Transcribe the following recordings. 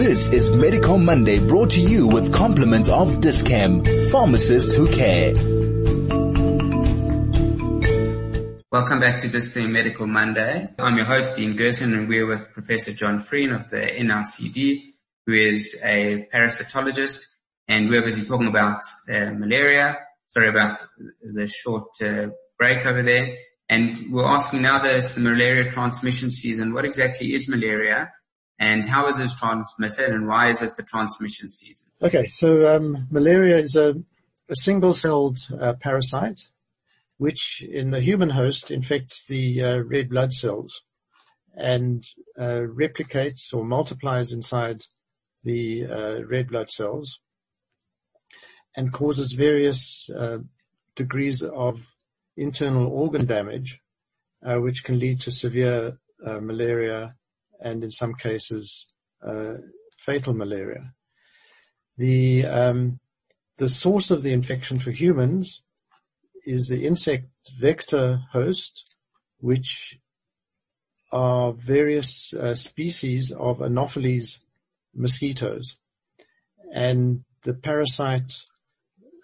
This is Medical Monday brought to you with compliments of Dis-Chem, pharmacists who care. Welcome back to Dis-Chem Medical Monday. I'm your host, Dean Gerson, and we're with Professor John Frean of the NICD, who is a parasitologist, and we're busy talking about uh, malaria. Sorry about the short uh, break over there. And we're asking now that it's the malaria transmission season, what exactly is malaria? And how is it transmitted and why is it the transmission season? Okay, so um, malaria is a, a single-celled uh, parasite which in the human host infects the uh, red blood cells and uh, replicates or multiplies inside the uh, red blood cells and causes various uh, degrees of internal organ damage uh, which can lead to severe malaria and in some cases uh, fatal malaria. The um, the source of the infection for humans is the insect vector host, which are various uh, species of Anopheles mosquitoes, and the parasite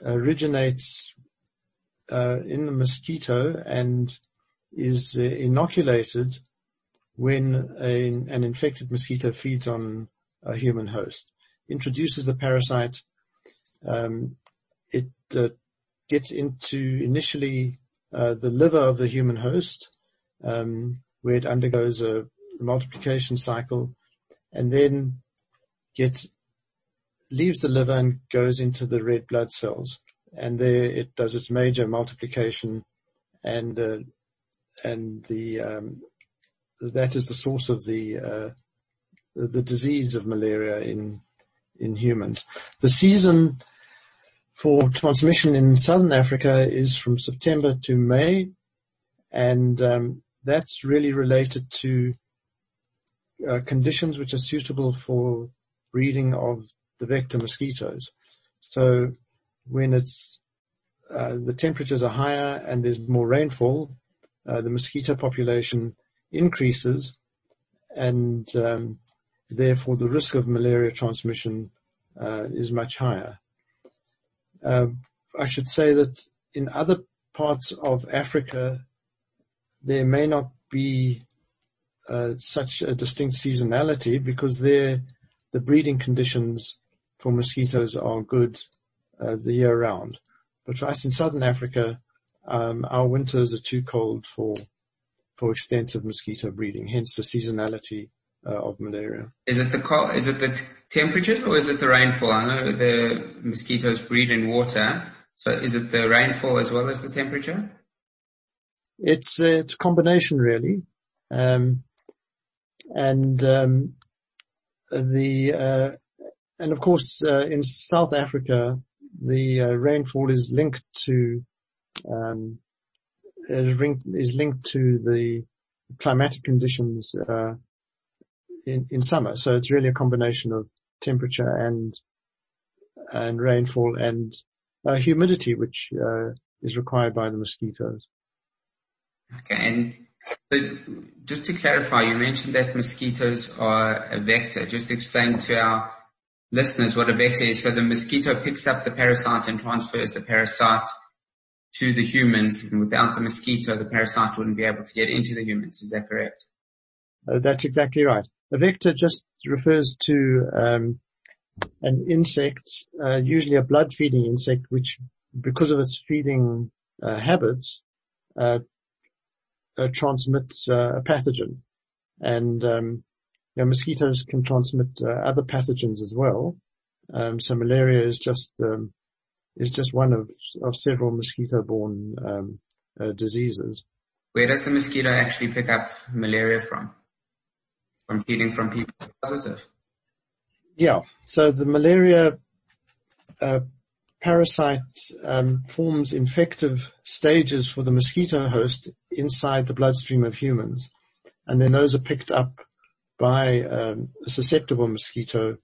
originates uh, in the mosquito and is uh, inoculated when a, an infected mosquito feeds on a human host. Introduces the parasite. Um, it uh, gets into initially uh, the liver of the human host, um, where it undergoes a multiplication cycle, and then gets leaves the liver and goes into the red blood cells, and there it does its major multiplication, and uh, and the um, that is the source of the uh, the disease of malaria in in humans. The season for transmission in southern Africa is from September to May, and um, that's really related to uh, conditions which are suitable for breeding of the vector mosquitoes. So when it's uh, the temperatures are higher and there's more rainfall, uh, the mosquito population increases and um, therefore the risk of malaria transmission uh, is much higher. Uh, I should say that in other parts of Africa, there may not be uh, such a distinct seasonality because there the breeding conditions for mosquitoes are good uh, the year round. But for us in southern Africa, um, our winters are too cold for for extensive mosquito breeding, hence the seasonality uh, of malaria. Is it the co- is it the t- temperatures or is it the rainfall? I know the mosquitoes breed in water, so is it the rainfall as well as the temperature? It's uh, it's a combination really, um, and um, the uh, and of course uh, in South Africa the uh, rainfall is linked to um, is linked to the climatic conditions uh, in, in summer. So it's really a combination of temperature and and rainfall and uh, humidity, which uh, is required by the mosquitoes. Okay, and just to clarify, you mentioned that mosquitoes are a vector. Just explain to our listeners what a vector is. So the mosquito picks up the parasite and transfers the parasite to the humans, and without the mosquito, the parasite wouldn't be able to get into the humans. Is that correct? Uh, that's exactly right. A vector just refers to um, an insect, uh, usually a blood-feeding insect, which, because of its feeding uh, habits, uh, uh, transmits uh, a pathogen. And um, you know, mosquitoes can transmit other pathogens as well. Um, so malaria is just um, is just one of, of several mosquito-borne um, uh, diseases. Where does the mosquito actually pick up malaria from? From feeding from people positive? Yeah. So the malaria uh, parasite um, forms infective stages for the mosquito host inside the bloodstream of humans, and then those are picked up by um, a susceptible mosquito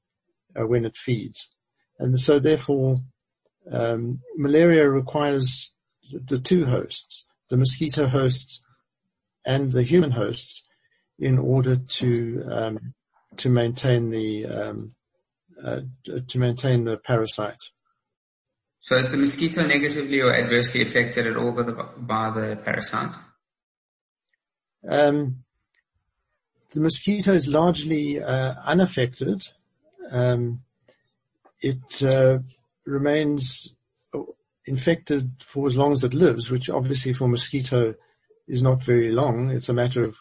uh, when it feeds, and so therefore um, malaria requires the two hosts, the mosquito hosts and the human hosts, in order to um, to maintain the um, uh, to maintain the parasite. So is the mosquito negatively or adversely affected at all by the, by the parasite? Um, the mosquito is largely uh, unaffected. Um, it uh, remains infected for as long as it lives, which obviously for mosquito is not very long. It's a matter of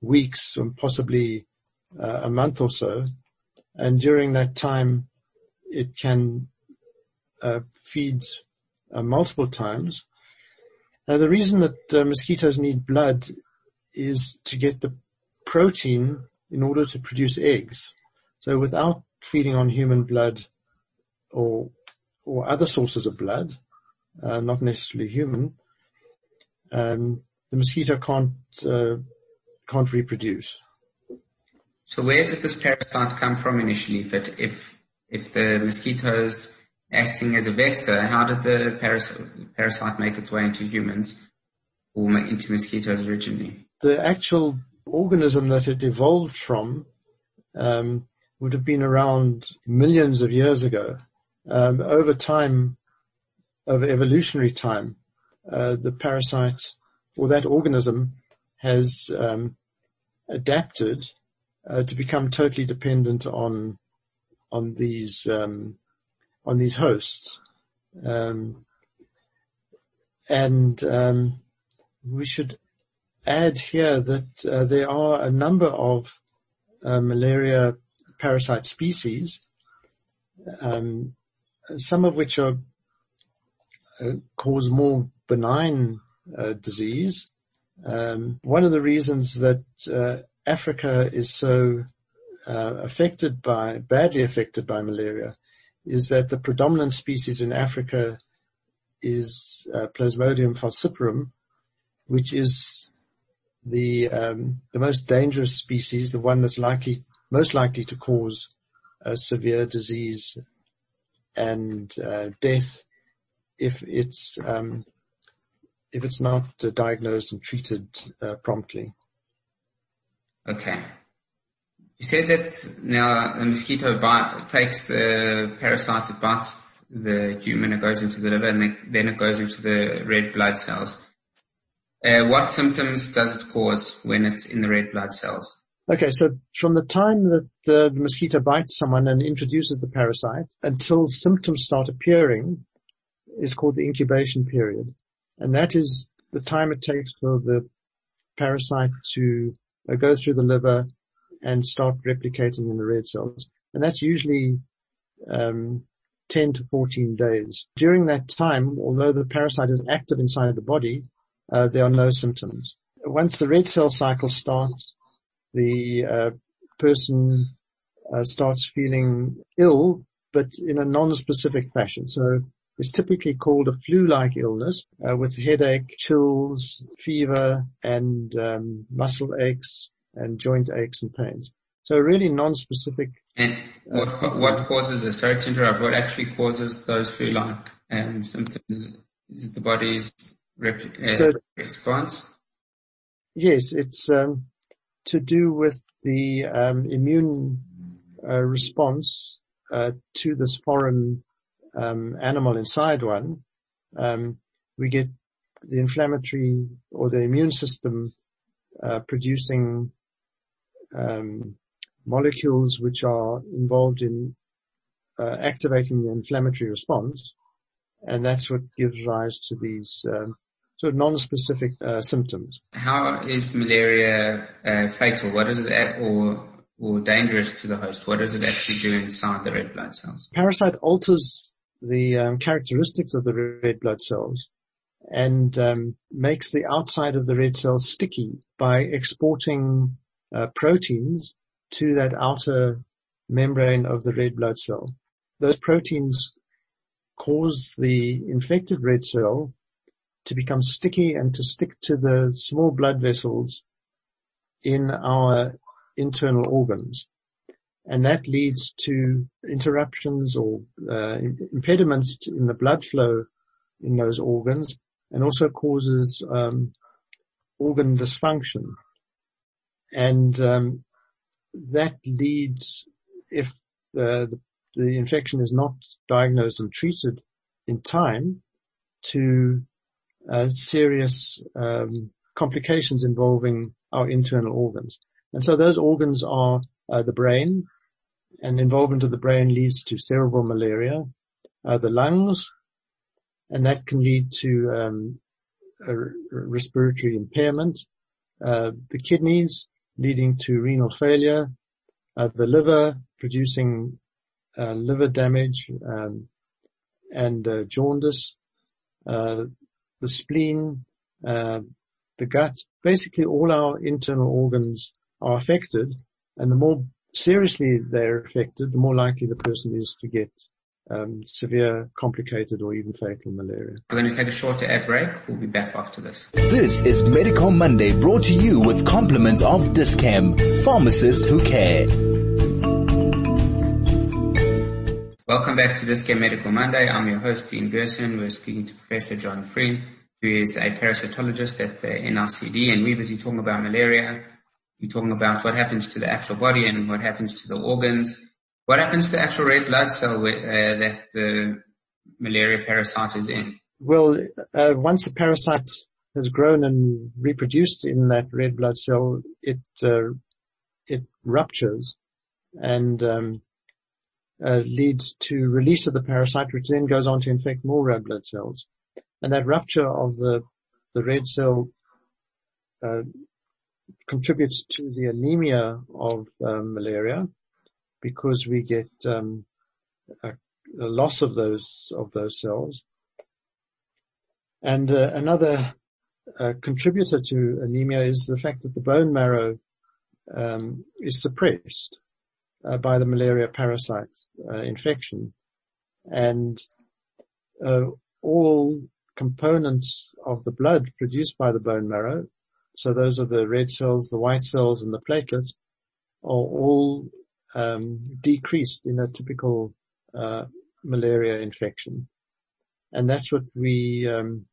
weeks and possibly uh, a month or so. And during that time, it can uh, feed uh, multiple times. Now, the reason that uh, mosquitoes need blood is to get the protein in order to produce eggs. So without feeding on human blood or or other sources of blood, uh, not necessarily human, um, the mosquito can't uh, can't reproduce. So where did this parasite come from initially? If it, if if the mosquitoes acting as a vector, how did the paras- parasite make its way into humans or into mosquitoes originally? The actual organism that it evolved from um, would have been around millions of years ago. Um, over time, over evolutionary time, uh, the parasite or that organism has um, adapted uh, to become totally dependent on on these um, on these hosts, um, and um, we should add here that uh, there are a number of uh, malaria parasite species, um, some of which are uh, cause more benign uh, disease. Um, one of the reasons that uh, Africa is so uh, affected by, badly affected by malaria, is that the predominant species in Africa is Plasmodium falciparum, which is the um, the most dangerous species, the one that's likely most likely to cause a severe disease and uh, death if it's um, if it's not uh, diagnosed and treated uh, promptly. Okay. You said that now a mosquito bite takes the parasite, it bites the human, it goes into the liver, and then it goes into the red blood cells. Uh, what symptoms does it cause when it's in the red blood cells? Okay, so from the time that uh, the mosquito bites someone and introduces the parasite until symptoms start appearing is called the incubation period. And that is the time it takes for the parasite to uh, go through the liver and start replicating in the red cells. And that's usually um, 10 to 14 days. During that time, although the parasite is active inside of the body, uh, there are no symptoms. Once the red cell cycle starts, the uh, person uh, starts feeling ill, but in a non-specific fashion. So it's typically called a flu-like illness uh, with headache, chills, fever, and um, muscle aches and joint aches and pains. So really non-specific. And what, uh, what causes it? Sorry to interrupt. What actually causes those flu-like um, symptoms? Is it the body's rep- uh, so, response? Yes, it's um, to do with the um, immune uh, response uh, to this foreign um, animal inside one. Um, we get the inflammatory or the immune system uh, producing um, molecules which are involved in uh, activating the inflammatory response, and that's what gives rise to these um, sort of non-specific uh, symptoms. How is malaria uh, fatal? What is it, at, or or dangerous to the host? What does it actually do inside the red blood cells? Parasite alters the um, characteristics of the red blood cells and um, makes the outside of the red cell sticky by exporting uh, proteins to that outer membrane of the red blood cell. Those proteins cause the infected red cell to become sticky and to stick to the small blood vessels in our internal organs. And that leads to interruptions or uh, impediments in the blood flow in those organs and also causes um, organ dysfunction. And um, that leads, if the, the the infection is not diagnosed and treated in time to uh, serious um, complications involving our internal organs. And so those organs are uh, the brain, and involvement of the brain leads to cerebral malaria, uh, the lungs, and that can lead to um, respiratory impairment, uh, the kidneys leading to renal failure, uh, the liver producing uh, liver damage um, and uh, jaundice, uh, the spleen, uh, the gut, basically all our internal organs are affected, and the more seriously they're affected, the more likely the person is to get um, severe, complicated, or even fatal malaria. We're going to take a shorter air break. We'll be back after this. This is Medical Monday brought to you with compliments of Dis-Chem, pharmacists who care. Welcome back to Dis-Chem Medical Monday. I'm your host, Dean Gerson. We're speaking to Professor John Frean, who is a parasitologist at the NICD, and we're busy talking about malaria. We're talking about what happens to the actual body and what happens to the organs what happens to the actual red blood cell uh, that the malaria parasite is in? Well, uh, once the parasite has grown and reproduced in that red blood cell, it uh, it ruptures and um, uh, leads to release of the parasite, which then goes on to infect more red blood cells. And that rupture of the the red cell uh, contributes to the anemia of um, malaria because we get um, a, a, loss of those of those cells. And uh, another uh, contributor to anemia is the fact that the bone marrow um, is suppressed uh, by the malaria parasite uh, infection, and uh, all components of the blood produced by the bone marrow, so those are the red cells, the white cells, and the platelets, are all um, decreased in a typical uh, malaria infection, and that's what we um,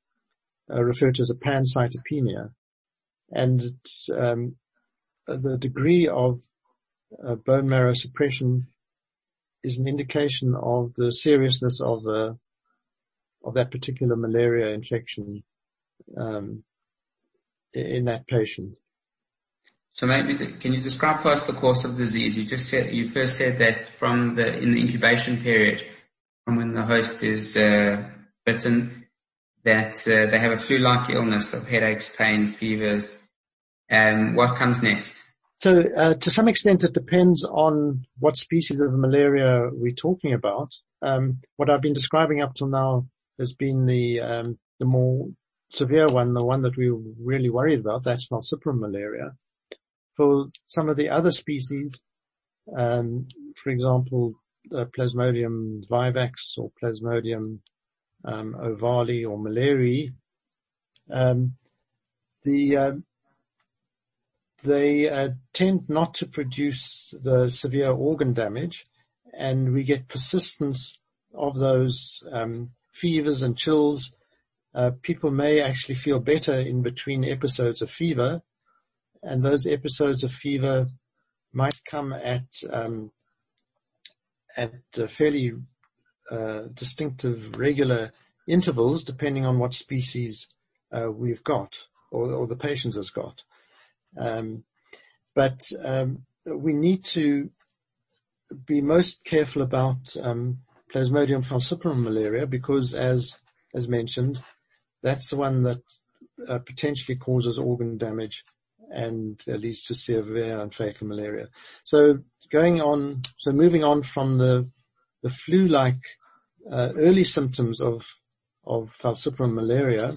uh, refer to as a pancytopenia. And um, the degree of uh, bone marrow suppression is an indication of the seriousness of the of that particular malaria infection um, in that patient. So maybe can you describe us the course of the disease? You just said you first said that from the in the incubation period, from when the host is uh, bitten, that uh, they have a flu-like illness of headaches, pain, fevers. And what comes next? So uh, to some extent, it depends on what species of malaria we're talking about. Um, what I've been describing up till now has been the um, the more severe one, the one that we are really worried about. That's falciparum malaria for some of the other species, um, for example, uh, Plasmodium vivax or Plasmodium um, ovale or malariae, um, the uh, they uh, tend not to produce the severe organ damage, and we get persistence of those um, fevers and chills. Uh, people may actually feel better in between episodes of fever, and those episodes of fever might come at um, at fairly uh, distinctive regular intervals, depending on what species uh, we've got or, or, the patient has got. Um, but um, we need to be most careful about um, Plasmodium falciparum malaria because, as as mentioned, that's the one that uh, potentially causes organ damage and leads to severe and fatal malaria. So going on, so moving on from the the flu-like uh, early symptoms of of falciparum malaria,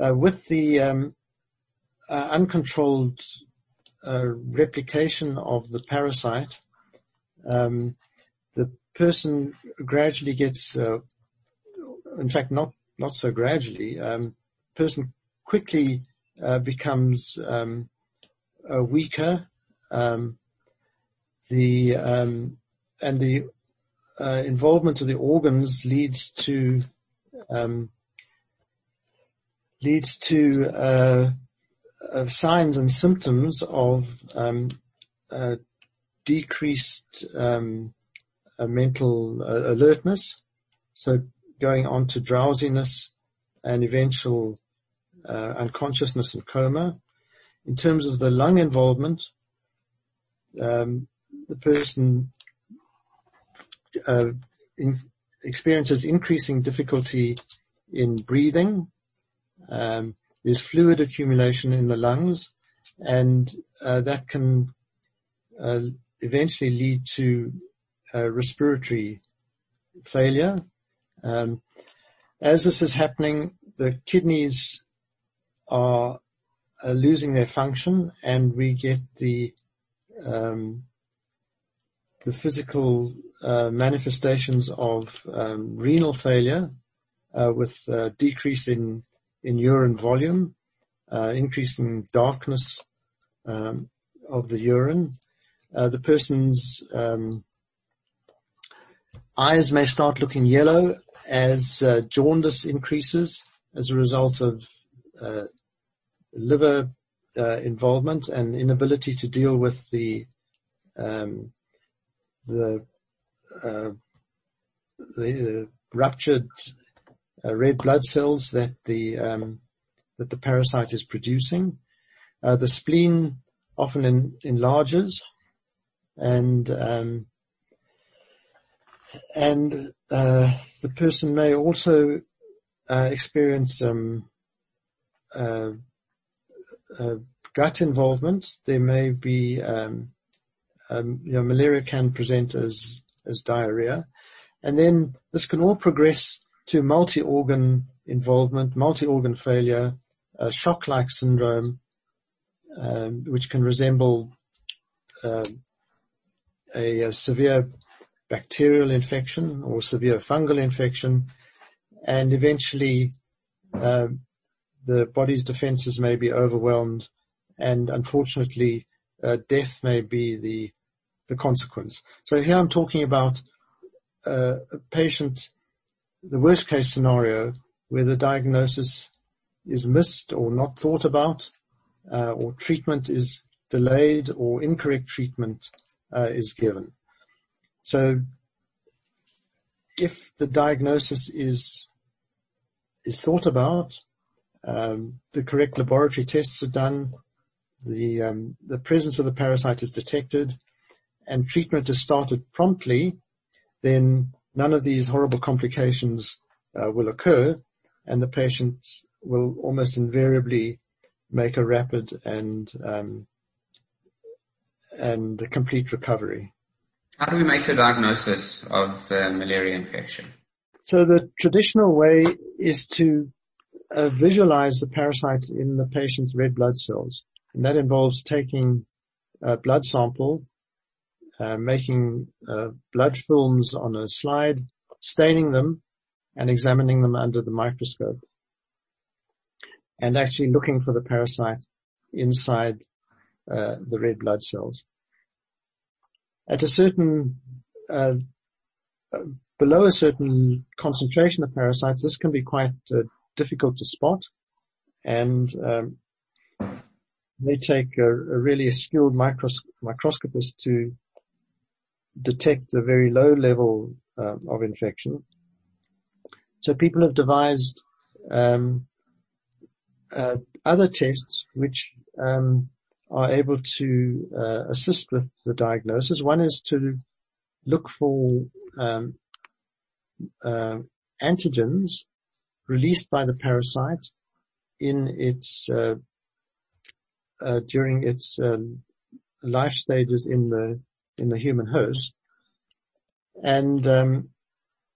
uh, with the uh, uncontrolled uh, replication of the parasite, um, the person gradually gets, uh, in fact, not not so gradually, um, person quickly uh, becomes um, uh, weaker. Um, the um, and the uh, involvement of the organs leads to um, leads to uh, signs and symptoms of um, decreased a mental uh, alertness, so going on to drowsiness and eventual uh, unconsciousness and coma. In terms of the lung involvement, um, the person uh, in, experiences increasing difficulty in breathing. Um, there's fluid accumulation in the lungs, and uh, that can uh, eventually lead to uh, respiratory failure. Um, as this is happening, the kidneys are, are losing their function, and we get the um, the physical uh, manifestations of um, renal failure uh, with uh, decrease in in urine volume, uh, increase in darkness um, of the urine. Uh, the person's um, eyes may start looking yellow as uh, jaundice increases as a result of liver involvement and inability to deal with the um, the uh, the ruptured uh, red blood cells that the um, that the parasite is producing. Uh, the spleen often enlarges, and um, and uh, the person may also uh, experience um, uh, gut involvement. There may be um, um, you know, malaria can present as, as diarrhea. And then this can all progress to multi-organ involvement, multi-organ failure, uh, shock-like syndrome, um, which can resemble uh, a, a, severe bacterial infection or severe fungal infection, and eventually uh, the body's defenses may be overwhelmed, and unfortunately, uh, death may be the the consequence. So here I'm talking about uh, a patient, the worst case scenario where the diagnosis is missed or not thought about, uh, or treatment is delayed or incorrect treatment uh, is given. So if the diagnosis is is thought about, um, the correct laboratory tests are done, the um, the presence of the parasite is detected, and treatment is started promptly, then none of these horrible complications uh, will occur, and the patient will almost invariably make a rapid and um, and a complete recovery. How do we make the diagnosis of uh, malaria infection? So the traditional way is to uh, visualize the parasites in the patient's red blood cells, and that involves taking a blood sample uh, making uh, blood films on a slide, staining them and examining them under the microscope and actually looking for the parasite inside uh, the red blood cells. At a certain, uh, uh, below a certain concentration of parasites, this can be quite difficult to spot and um, they take a, a really skilled micros- microscopist to detect a very low level uh, of infection. So people have devised um, uh, other tests which um, are able to uh, assist with the diagnosis. One is to look for um, uh, antigens released by the parasite in its uh, uh, during its um, life stages in the in the human host. And um,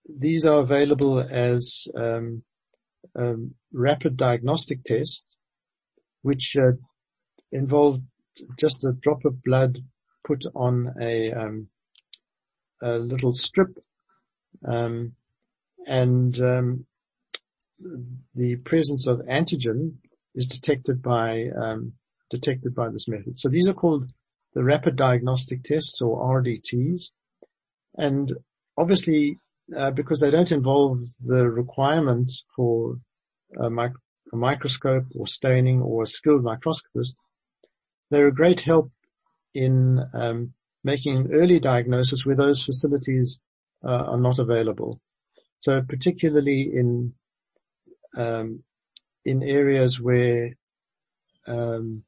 these are available as um, um, rapid diagnostic tests, which uh, involve just a drop of blood put on a, um, a little strip, um, and um, the presence of antigen is detected by detected by this method. So these are called the rapid diagnostic tests or RDTs. And obviously, uh, because they don't involve the requirement for a, mic- a, microscope or staining or a skilled microscopist, they're a great help in um, making an early diagnosis where those facilities uh, are not available. So particularly in um, in areas where um,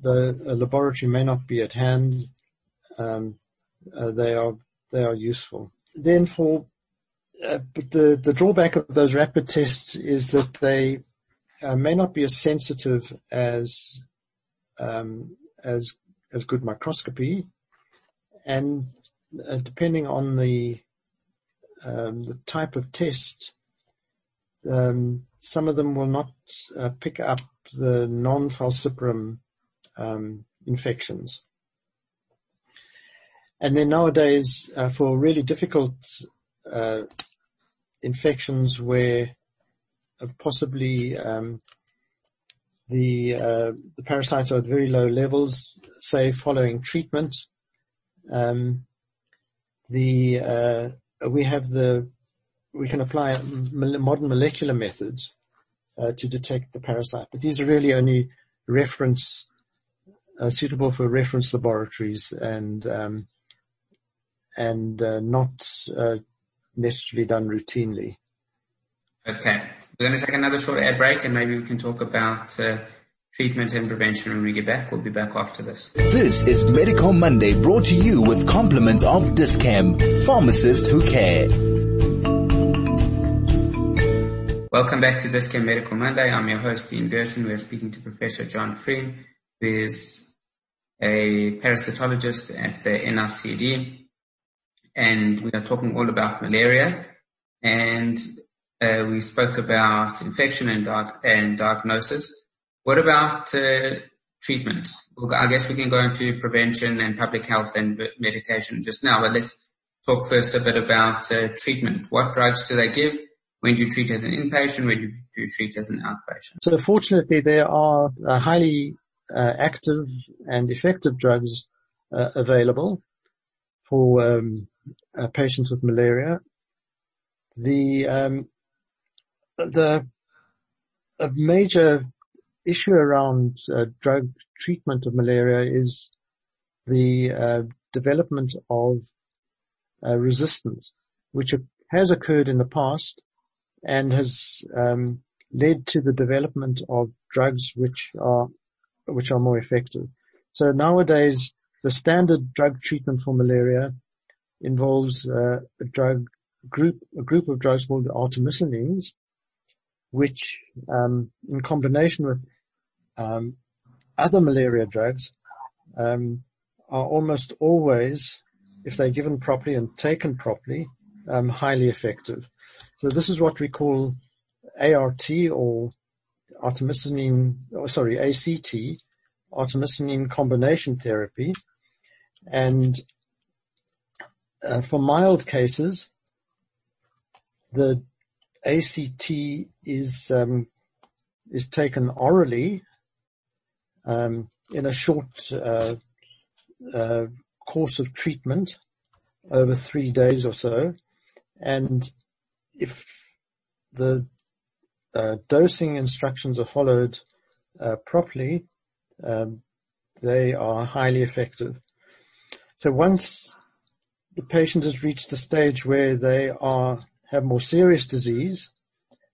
the laboratory may not be at hand, um, uh, they are they are useful. Then for uh, the the drawback of those rapid tests is that they uh, may not be as sensitive as um, as as good microscopy, and uh, depending on the um, the type of test, um, some of them will not uh, pick up the non-falciparum um, infections. And then nowadays, uh, for really difficult uh, infections where uh, possibly um, the uh, the parasites are at very low levels, say following treatment, um, the uh, we have the we can apply modern molecular methods uh, to detect the parasite, but these are really only reference suitable for reference laboratories and um, and uh, not uh, necessarily done routinely. Okay, we're going to take another short ad break, and maybe we can talk about uh, treatment and prevention when we get back. We'll be back after this. This is Medical Monday brought to you with compliments of Dis-Chem, pharmacists who care. Welcome back to Dis-Chem Medical Monday. I'm your host, Dean Gerson. We're speaking to Professor John Frean, is a parasitologist at the NICD. And we are talking all about malaria. And uh, we spoke about infection and, di- and diagnosis. What about uh, treatment? Well, I guess we can go into prevention and public health and medication just now, but let's talk first a bit about uh, treatment. What drugs do they give? When do you treat as an inpatient? When do you treat as an outpatient? So fortunately, there are uh, highly uh, active and effective drugs uh, available for um, uh, patients with malaria. The um, the a major issue around uh, drug treatment of malaria is the uh, development of uh, resistance, which has occurred in the past and has um, led to the development of drugs which are which are more effective. So nowadays, the standard drug treatment for malaria involves uh, a drug group, a group of drugs called artemisinin, which um, in combination with um, other malaria drugs um, are almost always, if they're given properly and taken properly, um, highly effective. So this is what we call ART or artemisinin, oh, sorry, ACT, artemisinin combination therapy. And uh, for mild cases, the ACT is um, is taken orally um, in a short uh, uh, course of treatment over three days or so, and if the dosing instructions are followed uh, properly, um, they are highly effective. So once the patient has reached the stage where they are have more serious disease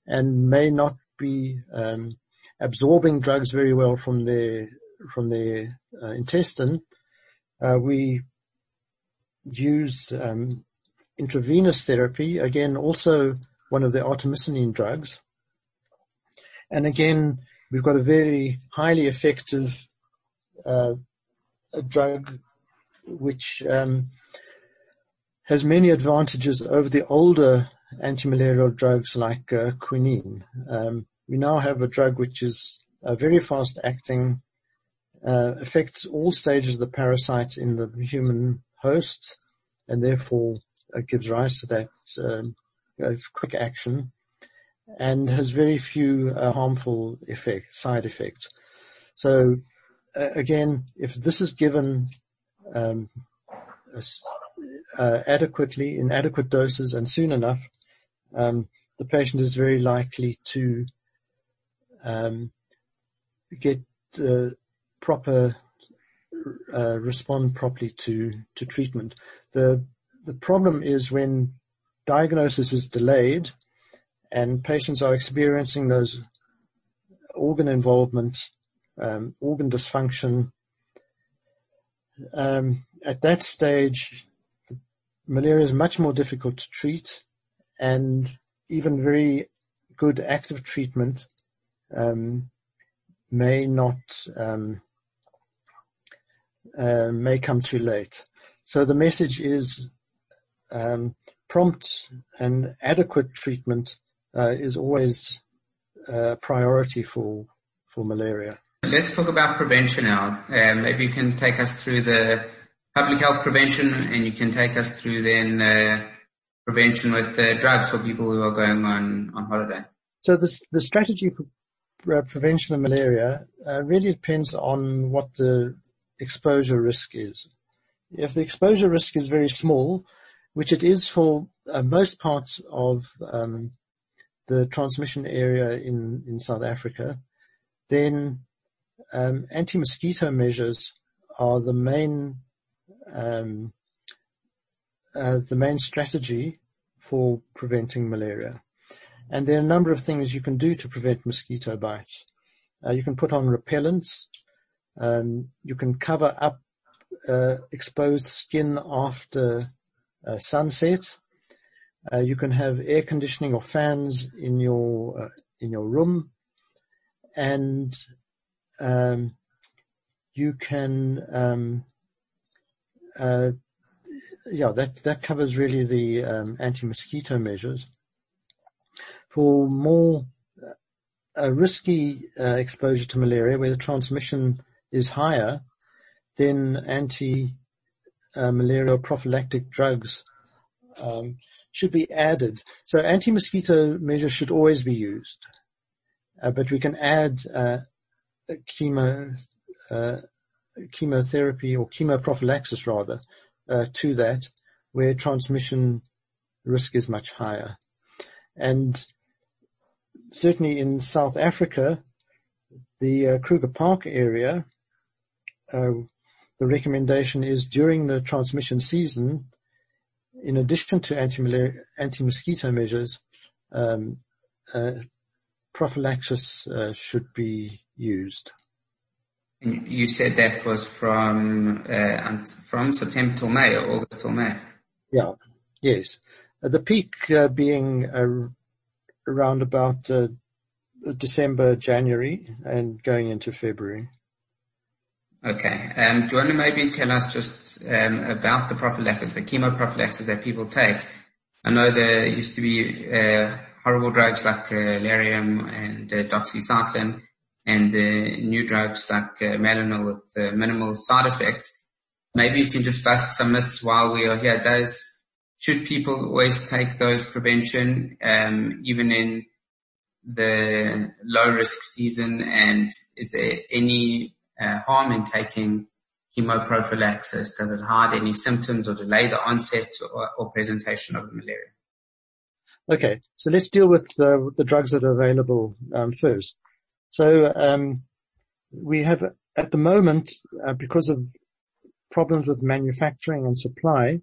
and may not be um, absorbing drugs very well from their from their uh, intestine, uh, we use um, intravenous therapy. Again, also one of the artemisinin drugs, and again we've got a very highly effective uh, drug which um, has many advantages over the older antimalarial drugs like uh, quinine. Um, we now have a drug which is uh, very fast acting, uh, affects all stages of the parasite in the human host, and therefore uh, gives rise to that um, quick action, and has very few uh, harmful effect, side effects. So again, if this is given um, uh, adequately in adequate doses and soon enough, um, the patient is very likely to um, get uh, proper uh, respond properly to to treatment. The the problem is when diagnosis is delayed and patients are experiencing those organ involvement, um, organ dysfunction. Um, at that stage, malaria is much more difficult to treat and even very good active treatment um, may not um, uh, may come too late. So the message is um, prompt and adequate treatment is always a priority for for malaria. Let's talk about prevention now. Um, maybe you can take us through the public health prevention, and you can take us through then uh, prevention with uh, drugs for people who are going on on holiday. So the the strategy for uh, prevention of malaria uh, really depends on what the exposure risk is. If the exposure risk is very small, which it is for uh, most parts of um, the transmission area in, in South Africa, then um, anti-mosquito measures are the main um, uh, the main strategy for preventing malaria. And there are a number of things you can do to prevent mosquito bites. Uh, you can put on repellents. Um, you can cover up uh, exposed skin after uh, sunset. Uh, you can have air conditioning or fans in your uh, in your room, and um, you can um, uh, yeah that that covers really the um, anti-mosquito measures. For more uh, risky uh, exposure to malaria, where the transmission is higher, then anti-malarial uh, prophylactic drugs um, should be added. So anti-mosquito measures should always be used, uh, but we can add uh, chemo, uh, chemotherapy or chemoprophylaxis rather uh, to that, where transmission risk is much higher. And certainly in South Africa, the uh, Kruger Park area, uh, the recommendation is during the transmission season in addition to anti-mosquito measures, um, uh, prophylaxis uh, should be used. You said that was from uh, from September till May or August till May. Yeah. Yes. Uh, the peak uh, being uh, around about December, January, and going into February. Okay. Do you want to maybe tell us just um, about the prophylaxis, the chemoprophylaxis that people take? I know there used to be uh, horrible drugs like uh, Lariam and uh, doxycycline, and the new drugs like uh, with uh, minimal side effects. Maybe you can just bust some myths while we are here. Does should people always take those prevention, um, even in the low risk season? And is there any uh, harm in taking chemoprophylaxis? Does it hide any symptoms or delay the onset or, or presentation of the malaria? Okay, so let's deal with the, the drugs that are available um, first. So um, we have at the moment, uh, because of problems with manufacturing and supply,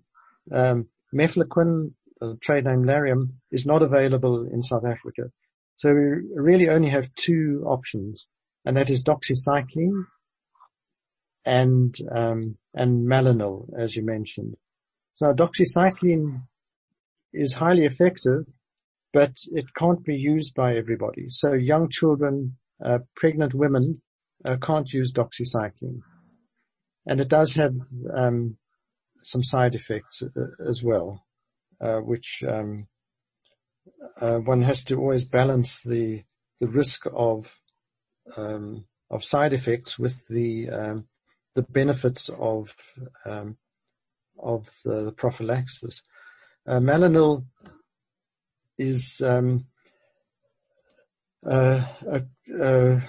um, mefloquine, the trade name Lariam, is not available in South Africa. So we really only have two options, and that is doxycycline and um, and Malanil, as you mentioned. So doxycycline is highly effective, but it can't be used by everybody. So young children, uh, pregnant women uh, can't use doxycycline, and it does have um, some side effects uh, as well, uh, which um, uh, one has to always balance the the risk of um, of side effects with the um, the benefits of um, of the, the prophylaxis. Uh, is um, uh, uh,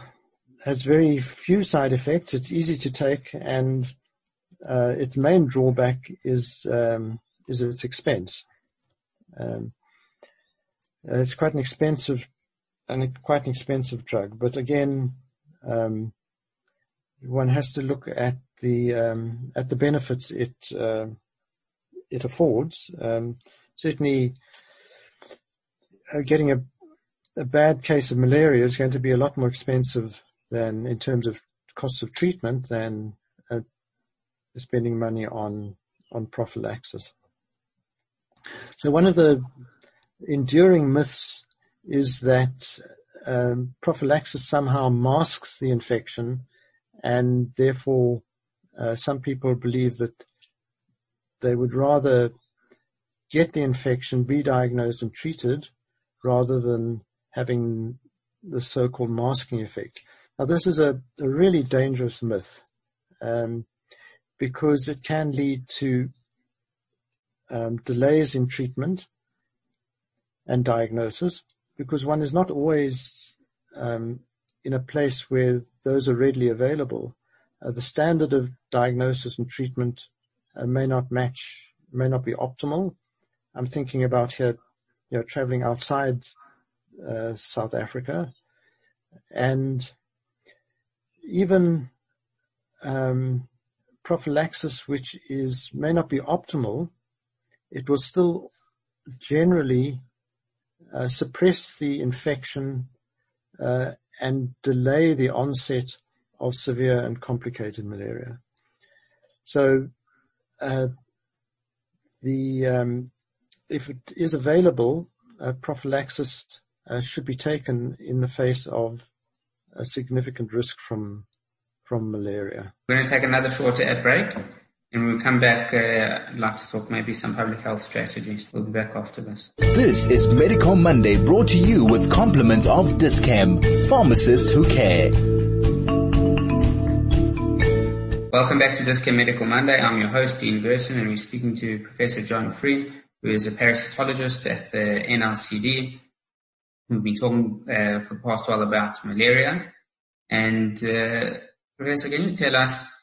has very few side effects. It's easy to take, and uh, its main drawback is um, is its expense. Um, it's quite an expensive and quite an expensive drug, but again, um, one has to look at the um, at the benefits it uh, it affords. Um, certainly, uh, getting a, a bad case of malaria is going to be a lot more expensive than in terms of costs of treatment than uh, spending money on on prophylaxis. So one of the enduring myths is that um, prophylaxis somehow masks the infection, and therefore uh, some people believe that they would rather get the infection, be diagnosed and treated, rather than having the so-called masking effect. Now, this is a, a really dangerous myth um, because it can lead to um, delays in treatment and diagnosis because one is not always um, in a place where those are readily available. Uh, the standard of diagnosis and treatment uh, may not match, may not be optimal. I'm thinking about here, you know, traveling outside uh, South Africa, and even um, prophylaxis, which is may not be optimal, it will still generally uh, suppress the infection uh, and delay the onset of severe and complicated malaria. So, uh, the um, if it is available, prophylaxis uh, should be taken in the face of a significant risk from from malaria. We're going to take another shorter ad break. And we'll come back, uh, I'd like to talk maybe some public health strategies. We'll be back after this. This is Medical Monday brought to you with compliments of Dis-Chem, pharmacists who care. Welcome back to Dis-Chem Medical Monday. I'm your host, Dean Gerson, and we're speaking to Professor John Frean, who is a parasitologist at the NICD. We've been talking uh, for the past while about malaria. And uh, Professor, can you tell us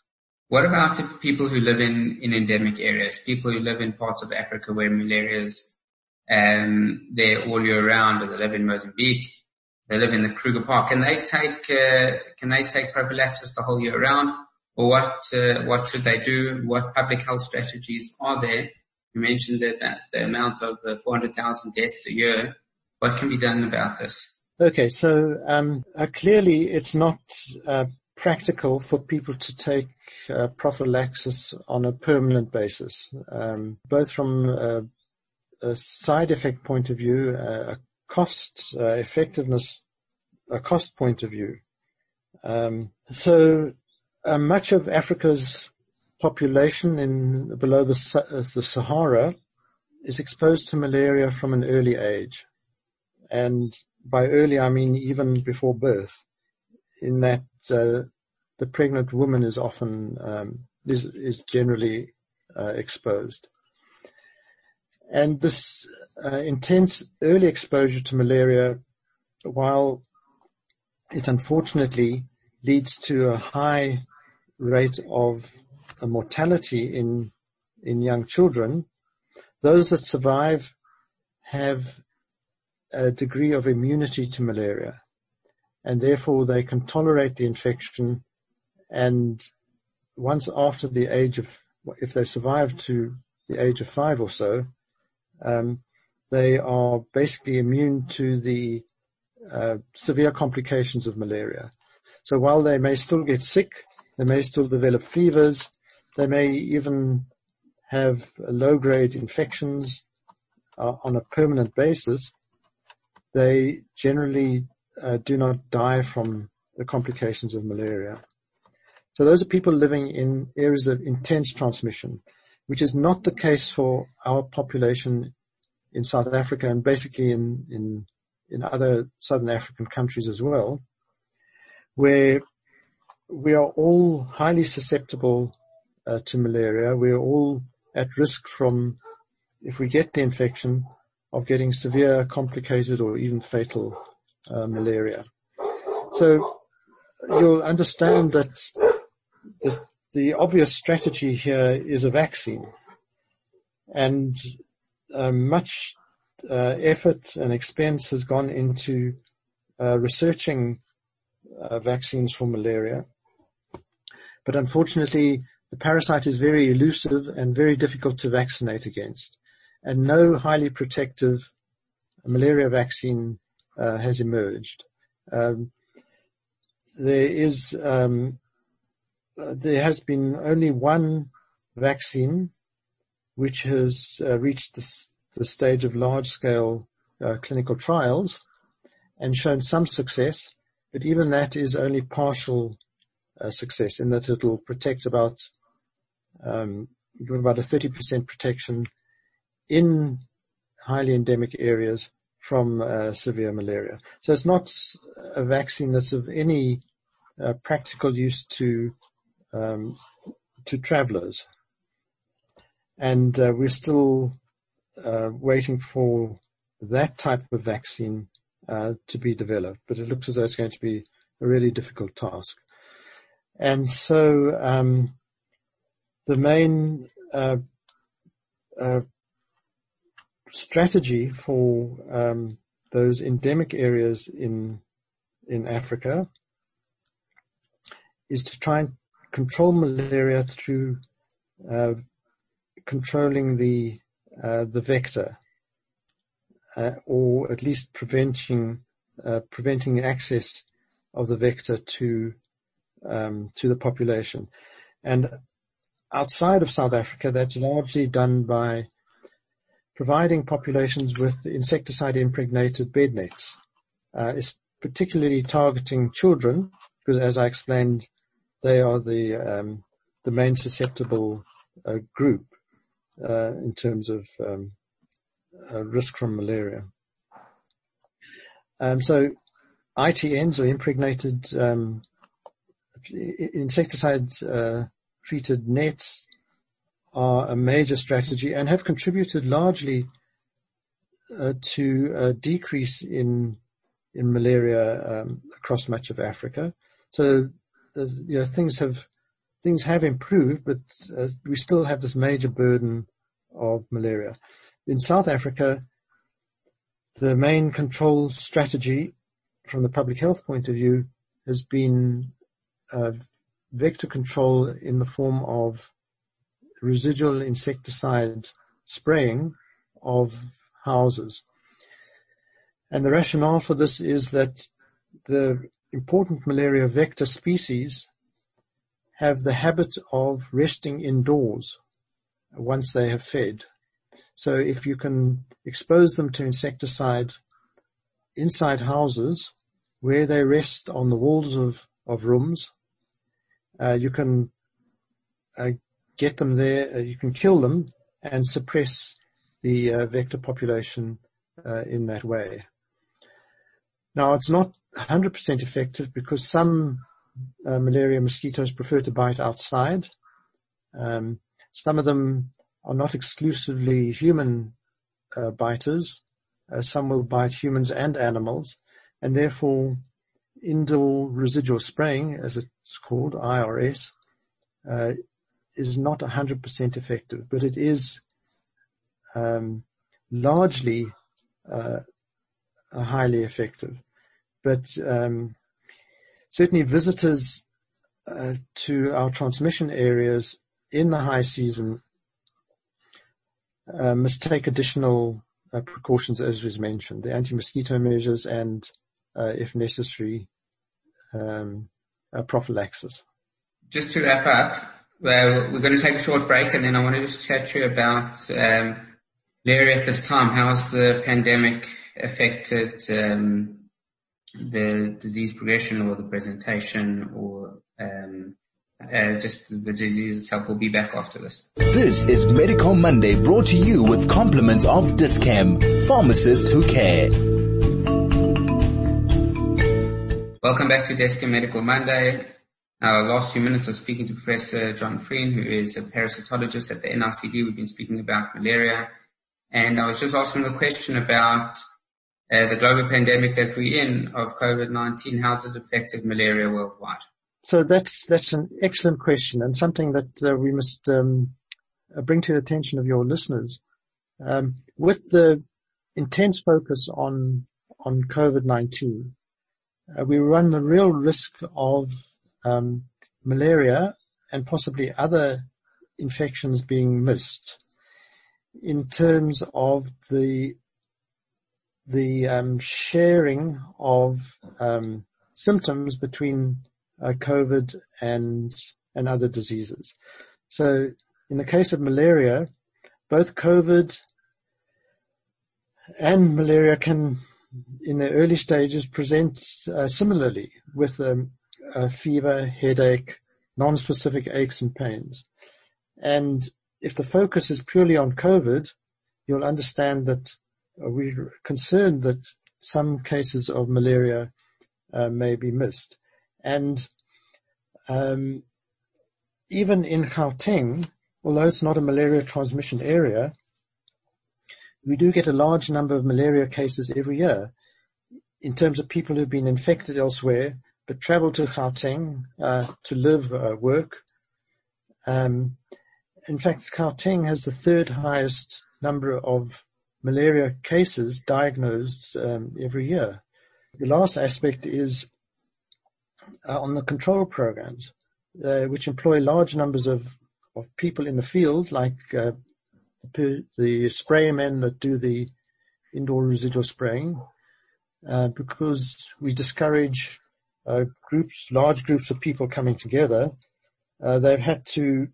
what about people who live in, in endemic areas, people who live in parts of Africa where malaria is um, there all year round, or they live in Mozambique, they live in the Kruger Park. Can they take uh, can they take prophylaxis the whole year round, or what uh, what should they do? What public health strategies are there? You mentioned that, that the amount of uh, 400,000 deaths a year. What can be done about this? Okay, so um, uh, clearly it's not uh, practical for people to take uh, prophylaxis on a permanent basis, um, both from a, a, side effect point of view, a cost uh, effectiveness, a cost point of view. Um, so uh, much of Africa's population in below the, uh, the Sahara is exposed to malaria from an early age, and by early I mean even before birth. In that uh, the pregnant woman is often um, is, is generally uh, exposed. And this uh, intense early exposure to malaria, while it unfortunately leads to a high rate of mortality in in young children, those that survive have a degree of immunity to malaria and therefore they can tolerate the infection and once after the age of, if they survive to the age of five or so, um, they are basically immune to the uh, severe complications of malaria. So while they may still get sick, they may still develop fevers, they may even have low-grade infections uh, on a permanent basis, they generally uh, do not die from the complications of malaria. So those are people living in areas of intense transmission, which is not the case for our population in South Africa and basically in, in, in other Southern African countries as well, where we are all highly susceptible uh, to malaria. We are all at risk from, if we get the infection, of getting severe, complicated, or even fatal uh, malaria. So you'll understand that the, the, obvious strategy here is a vaccine, and uh, much uh, effort and expense has gone into uh, researching uh, vaccines for malaria. But unfortunately, the parasite is very elusive and very difficult to vaccinate against. And no highly protective malaria vaccine has emerged. Um, there is um, uh, there has been only one vaccine which has uh, reached the, the, stage of large-scale uh, clinical trials and shown some success, but even that is only partial uh, success in that it will protect about um, about a 30% protection in highly endemic areas from uh, severe malaria. So it's not a vaccine that's of any uh, practical use to um, to travellers, and uh, we're still uh, waiting for that type of vaccine uh, to be developed. But it looks as though it's going to be a really difficult task, and so um, the main uh, strategy for um, those endemic areas in in Africa is to try and control malaria through uh, controlling the uh, the vector, uh, or at least preventing uh, preventing access of the vector to um, to the population, and outside of South Africa, that's largely done by providing populations with insecticide impregnated bed nets. Uh, it's particularly targeting children because as I explained, they are the, um, the main susceptible uh, group uh, in terms of um, uh, risk from malaria. Um, so ITNs or impregnated um, insecticide uh, treated nets are a major strategy and have contributed largely uh, to a decrease in in malaria um, across much of Africa. So you know things have things have improved, but uh, we still have this major burden of malaria. In South Africa, the main control strategy from the public health point of view has been uh, vector control in the form of residual insecticide spraying of houses. And the rationale for this is that the important malaria vector species have the habit of resting indoors once they have fed. So if you can expose them to insecticide inside houses where they rest on the walls of, of rooms, uh, you can uh, get them there, uh, you can kill them and suppress the uh, vector population uh, in that way. Now it's not 100% effective because some uh, malaria mosquitoes prefer to bite outside. Um, some of them are not exclusively human uh, biters. Uh, some will bite humans and animals, and therefore indoor residual spraying, as it's called, IRS, is not 100% effective, but it is um, largely uh, highly effective. But um, certainly visitors uh, to our transmission areas in the high season uh, must take additional uh, precautions as was mentioned, the anti-mosquito measures and, uh, if necessary, um, prophylaxis. Just to wrap up, we're going to take a short break and then I want to just chat to you about um, Larry at this time. How has the pandemic affected um, the disease progression or the presentation or um, uh, just the disease itself We'll be back after this. This is Medical Monday brought to you with compliments of Dis-Chem, pharmacists who care. Welcome back to Dis-Chem Medical Monday. Our last few minutes of speaking to Professor John Frean, who is a parasitologist at the NICD. We've been speaking about malaria. And I was just asking a question about uh, the global pandemic that we're in of COVID-19. How's it affected malaria worldwide? So that's, that's an excellent question and something that uh, we must um, bring to the attention of your listeners. Um, with the intense focus on, on COVID-19, uh, we run the real risk of um, malaria and possibly other infections being missed in terms of the the um, sharing of um, symptoms between uh, COVID and and other diseases. So, in the case of malaria, both COVID and malaria can, in the early stages, present uh, similarly with um, fever, headache, non-specific aches and pains. And if the focus is purely on COVID, you'll understand that we're concerned that some cases of malaria uh, may be missed. And um, even in Gauteng, although it's not a malaria transmission area, we do get a large number of malaria cases every year in terms of people who've been infected elsewhere but travel to Gauteng uh, to live, uh, work. Um, in fact, Gauteng has the third highest number of malaria cases diagnosed um, every year. The last aspect is uh, on the control programs, uh, which employ large numbers of, of people in the field, like uh, the, the spraymen that do the indoor residual spraying, uh, because we discourage groups, large groups of people coming together. Uh, they've had to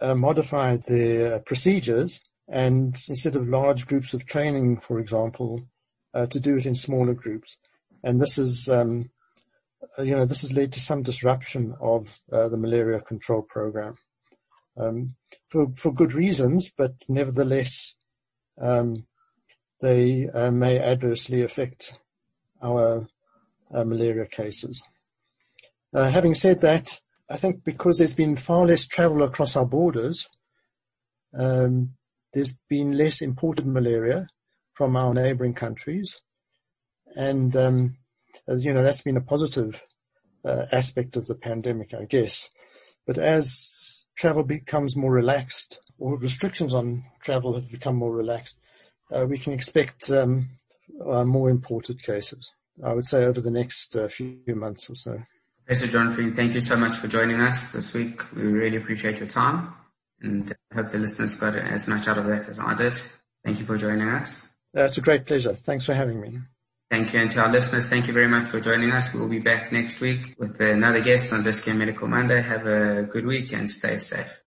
modify their procedures and instead of large groups of training, for example, uh, to do it in smaller groups. And this is, um, uh, you know, this has led to some disruption of uh, the malaria control program um, for for good reasons, but nevertheless, um, they uh, may adversely affect our uh, malaria cases. Uh, having said that, I think because there's been far less travel across our borders, um, there's been less imported malaria from our neighboring countries. And, um, you know, that's been a positive uh, aspect of the pandemic, I guess. But as travel becomes more relaxed or restrictions on travel have become more relaxed, uh, we can expect um, uh, more imported cases, I would say over the next uh, few months or so. Professor John thank you so much for joining us this week. We really appreciate your time and I hope the listeners got as much out of that as I did. Thank you for joining us. It's a great pleasure. Thanks for having me. Thank you. And to our listeners, thank you very much for joining us. We will be back next week with another guest on Dis-Chem Medical Monday. Have a good week and stay safe.